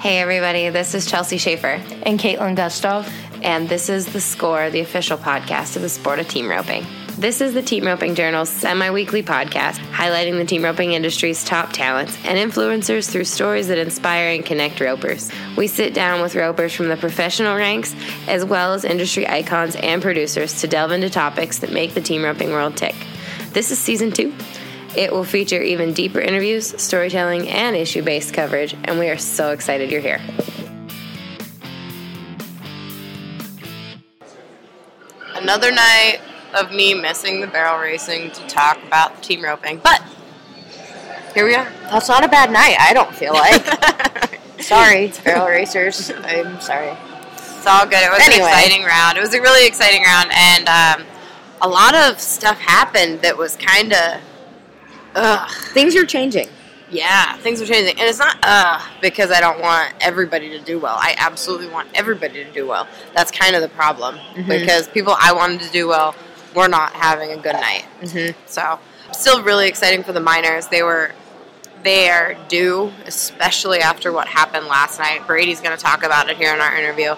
Hey, everybody, this is Chelsea Schaefer. And Caitlin Gustov. And this is The Score, the official podcast of the sport of team roping. This is the Team Roping Journal's semi weekly podcast highlighting the team roping industry's top talents and influencers through stories that inspire and connect ropers. We sit down with ropers from the professional ranks as well as industry icons and producers to delve into topics that make the team roping world tick. This is season two. It will feature even deeper interviews, storytelling, and issue based coverage, and we are so excited you're here. Another night of me missing the barrel racing to talk about the team roping, but here we are. That's not a bad night, I don't feel like. sorry, barrel racers. I'm sorry. It's all good. It was anyway. an exciting round. It was a really exciting round, and um, a lot of stuff happened that was kind of Ugh. Things are changing. Yeah, things are changing. And it's not uh because I don't want everybody to do well. I absolutely want everybody to do well. That's kind of the problem. Mm-hmm. Because people I wanted to do well were not having a good night. Mm-hmm. So, still really exciting for the Minors. They were they are due, especially after what happened last night. Brady's going to talk about it here in our interview.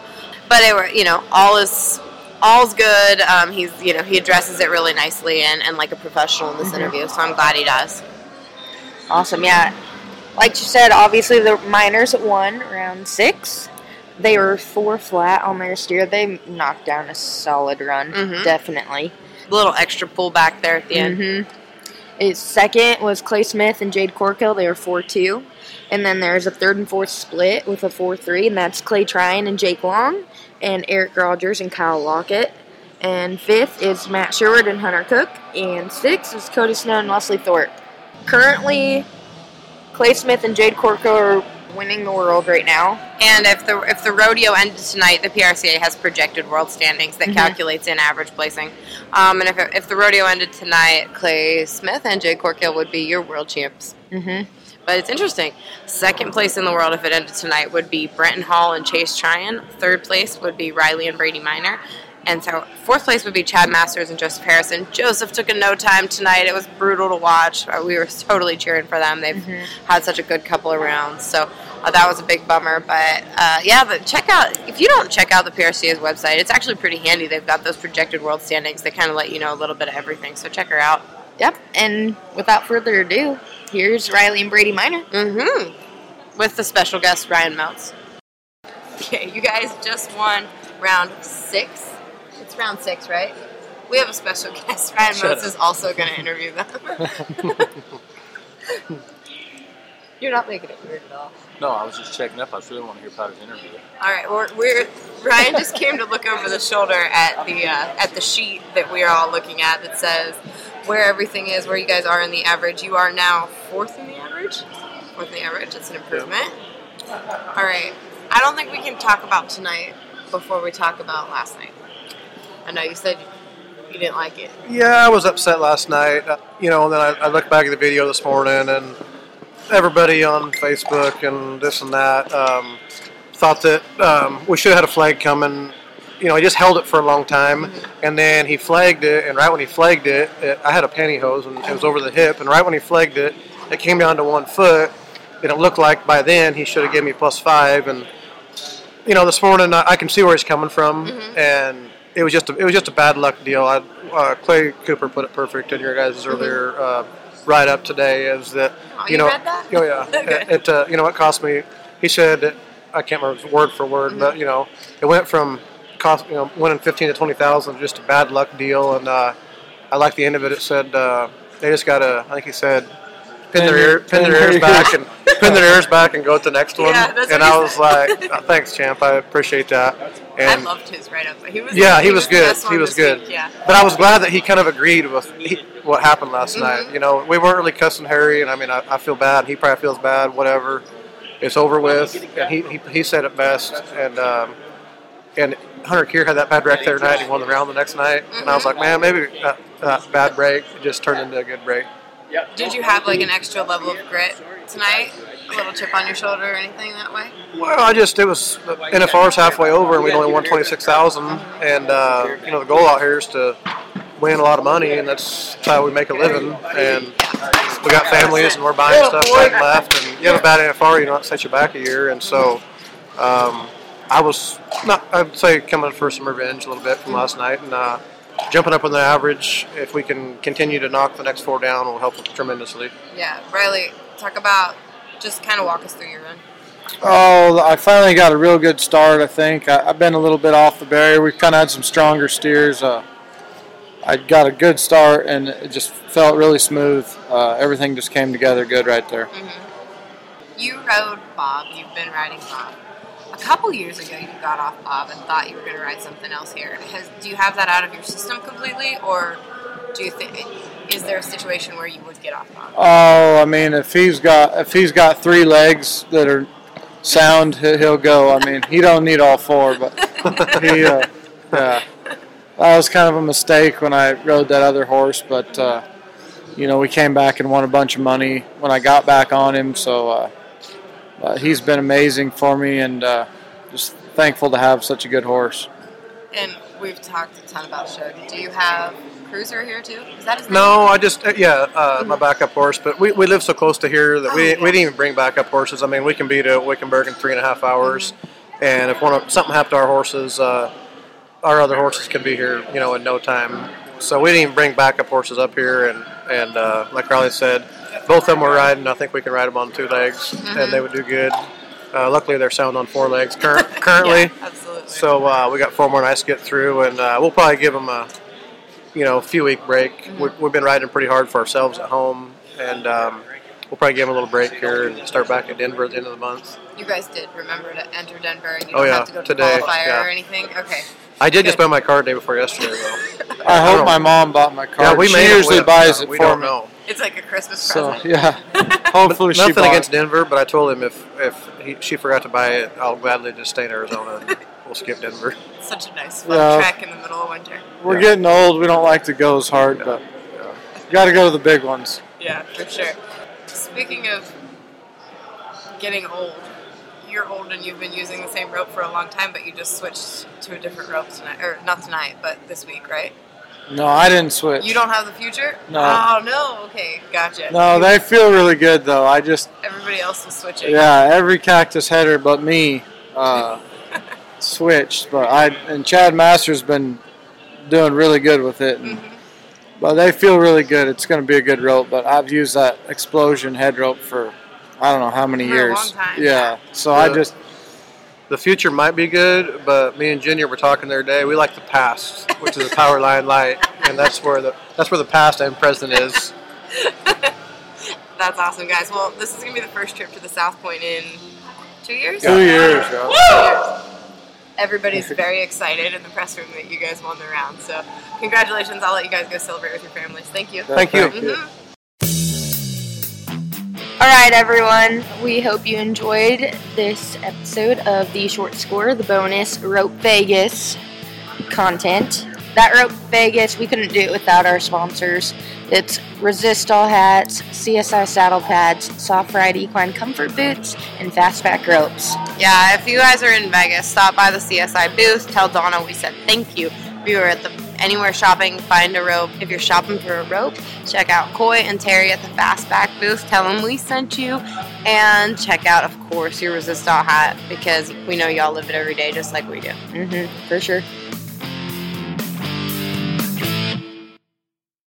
But they were, you know, all is all's good. Um, he's you know he addresses it really nicely and, and like a professional in this mm-hmm. interview. So I'm glad he does. Awesome, yeah. Like you said, obviously the Minors won round six. They were four flat on their steer. They knocked down a solid run, mm-hmm. definitely. A little extra pullback there at the end. Mm-hmm. Its second was Clay Smith and Jade Corkill. They were four two. And then there's a third and fourth split with a 4 3, and that's Clay Tryan and Jake Long, and Erich Rogers and Kyle Lockett. And fifth is Matt Sherwood and Hunter Koch. And sixth is Cody Snow and Wesley Thorp. Currently, Clay Smith and Jade Corkill are winning the world right now. And if the if the rodeo ended tonight, the PRCA has projected world standings that mm-hmm. calculates in average placing. Um, and if, if the rodeo ended tonight, Clay Smith and Jade Corkill would be your world champs. Mm-hmm. But it's interesting. Second place in the world, if it ended tonight, would be Brenton Hall and Chase Tryan. Third place would be Riley and Brady Minor. And so fourth place would be Chad Masters and Joseph Harrison. Joseph took a no time tonight. It was brutal to watch. We were totally cheering for them. They've mm-hmm. had such a good couple of rounds. So uh, that was a big bummer. But uh, yeah, but check out if you don't check out the PRCA's website, it's actually pretty handy. They've got those projected world standings. They kind of let you know a little bit of everything. So check her out. Yep. And without further ado, here's Riley and Brady Minor. Mm-hmm. With the special guest Ryan Mounts. Okay, you guys just won round six. It's round six, right? We have a special guest. Ryan Mounts is also going to interview them. You're not making it weird at all. No, I was just checking up. I really want to hear Powder's interview. All right, we're, we're Ryan just came to look over the shoulder at the uh, at the sheet that we are all looking at that says where everything is, where you guys are in the average. You are now fourth in the average. Fourth in the average. It's an improvement. All right. I don't think we can talk about tonight before we talk about last night. I know you said you didn't like it. Yeah, I was upset last night. Uh, you know, and then I, I looked back at the video this morning, and everybody on Facebook and this and that um, thought that um, we should have had a flag coming you know, he just held it for a long time, mm-hmm. and then he flagged it, and right when he flagged it, it, I had a pantyhose, and it was over the hip, and right when he flagged it, it came down to one foot, and it looked like by then he should have given me plus five, and you know, this morning I, I can see where he's coming from, mm-hmm. and it was just a, it was just a bad luck deal. I, uh, Clay Cooper put it perfect in your guys' mm-hmm. earlier uh, write up today, is that oh, you, you know, oh yeah, it, it uh, you know it cost me. He said I can't remember word for word, mm-hmm. but you know, it went from cost you know winning fifteen to twenty thousand, just a bad luck deal. And uh, I like the end of it. It said uh, they just got to. I think he said pin their ear, pin their ears back and pin their ears back and go to the next one. Yeah, and I was like, oh, thanks, champ. I appreciate that. And I loved his write up. He was yeah, he, he was, was good. He was good. Week, yeah. But I was glad that he kind of agreed with he, what happened last mm-hmm. night. You know, we weren't really cussing Harry, and I mean, I, I feel bad. He probably feels bad. Whatever. It's over with. And he, he, he said it best. And um, and Hunter Cure had that bad wreck there night. He won the round the next night, mm-hmm. and I was like, man, maybe that, that bad break just turned into a good break. Did you have like an extra level of grit tonight? A little chip on your shoulder or anything that way? Well, I just it was NFR's halfway over, and we only won twenty six thousand, and uh, you know the goal out here is to win a lot of money, and that's how we make a living. And we got families, and we're buying stuff right and left. And you have a bad NFR, you don't set you back a year, and so Um, I was not, I'd say, coming for some revenge a little bit from last night, and uh, jumping up on the average. If we can continue to knock the next four down, will help tremendously. Yeah, Riley, talk about just kind of walk us through your run. Oh, I finally got a real good start. I think I, I've been a little bit off the barrier. We've kind of had some stronger steers. Uh, I got a good start, and it just felt really smooth. Uh, everything just came together good right there. You rode Bob. You've been riding Bob. A couple years ago, you got off Bob and thought you were going to ride something else here. Has, do you have that out of your system completely, or do you think is there a situation where you would get off Bob? Oh, I mean, if he's got if he's got three legs that are sound, he- he'll go. I mean, he don't need all four, but he, uh, yeah, that was kind of a mistake when I rode that other horse. But uh, you know, we came back and won a bunch of money when I got back on him. So uh, uh, he's been amazing for me, and uh, just thankful to have such a good horse. And we've talked a ton about Shug. Do you have Cruiser here too? Is that his name? No, I just uh, yeah, uh, my backup horse. But we, we live so close to here that Oh, we, yeah. we didn't even bring backup horses. I mean, we can be to Wickenburg in three and a half hours, and if one of, something happened to our horses, uh, our other horses can be here, you know, in no time. So we didn't even bring backup horses up here, and and uh, like Riley said, both of them were riding. I think we can ride them on two legs, and they would do good. Uh, luckily, they're sound on four legs cur- currently. Yeah, absolutely. So uh, we got four more nights to get through, and uh, we'll probably give them a, you know, a few week break. We, we've been riding pretty hard for ourselves at home, and um, we'll probably give them a little break here and start back at Denver at the end of the month. you guys did remember to enter Denver, and you Oh, don't yeah, have to go to today, qualifier yeah. or anything. Okay. I did just Good. buy my car the day before yesterday, though. I I hope don't- my mom bought my car. yeah, we she usually whip. buys Yeah, it we for don't me. know. It's like a Christmas So present. yeah, hopefully she Nothing bought. against Denver, but I told him if if he, she forgot to buy it, I'll gladly just stay in Arizona. and We'll skip Denver. Such a nice fun Yeah. trek in the middle of winter. We're Yeah. getting old. We don't like to go as hard, but you got to go to the big ones. Yeah, for sure. Speaking of getting old, you're old and you've been using the same rope for a long time, but you just switched to a different rope tonight, or not tonight, but this week, right? No, I didn't switch. You don't have the future? No. Oh no. Okay, gotcha. No, they feel really good though. I just Everybody else was switching. yeah, every cactus header but me uh, switched. But I and Chad Masters been doing really good with it. And, Mhm. But they feel really good. It's going to be a good rope. But I've used that explosion head rope for I don't know how many For a years. long time. Yeah. So I just The future might be good, but me and Junior were talking the other day. We like the past, which is the power line light, and that's where the that's where the past and present is. That's awesome, guys. Well, this is gonna be the first trip to the South Point in two years. two years. yeah. Two. Everybody's very excited in the press room that you guys won the round. So, congratulations! I'll let you guys go celebrate with your families. Thank you. Thank you. Mhm. All right, everyone. We hope you enjoyed this episode of the short score, the bonus Rope Vegas content. That Rope Vegas, we couldn't do it without our sponsors. It's Resistol Hats, CSI Saddle Pads, Soft Ride Equine Comfort Boots, and Fastback Ropes. Yeah, if you guys are in Vegas, stop by the CSI booth. Tell Donna we said thank you. We were at the anywhere shopping, find a rope. If you're shopping for a rope, check out Coy and Terry at the Fastback booth. Tell them we sent you, and check out, of course, your Resistol hat because we know y'all live it every day just like we do. Mm-hmm, for sure.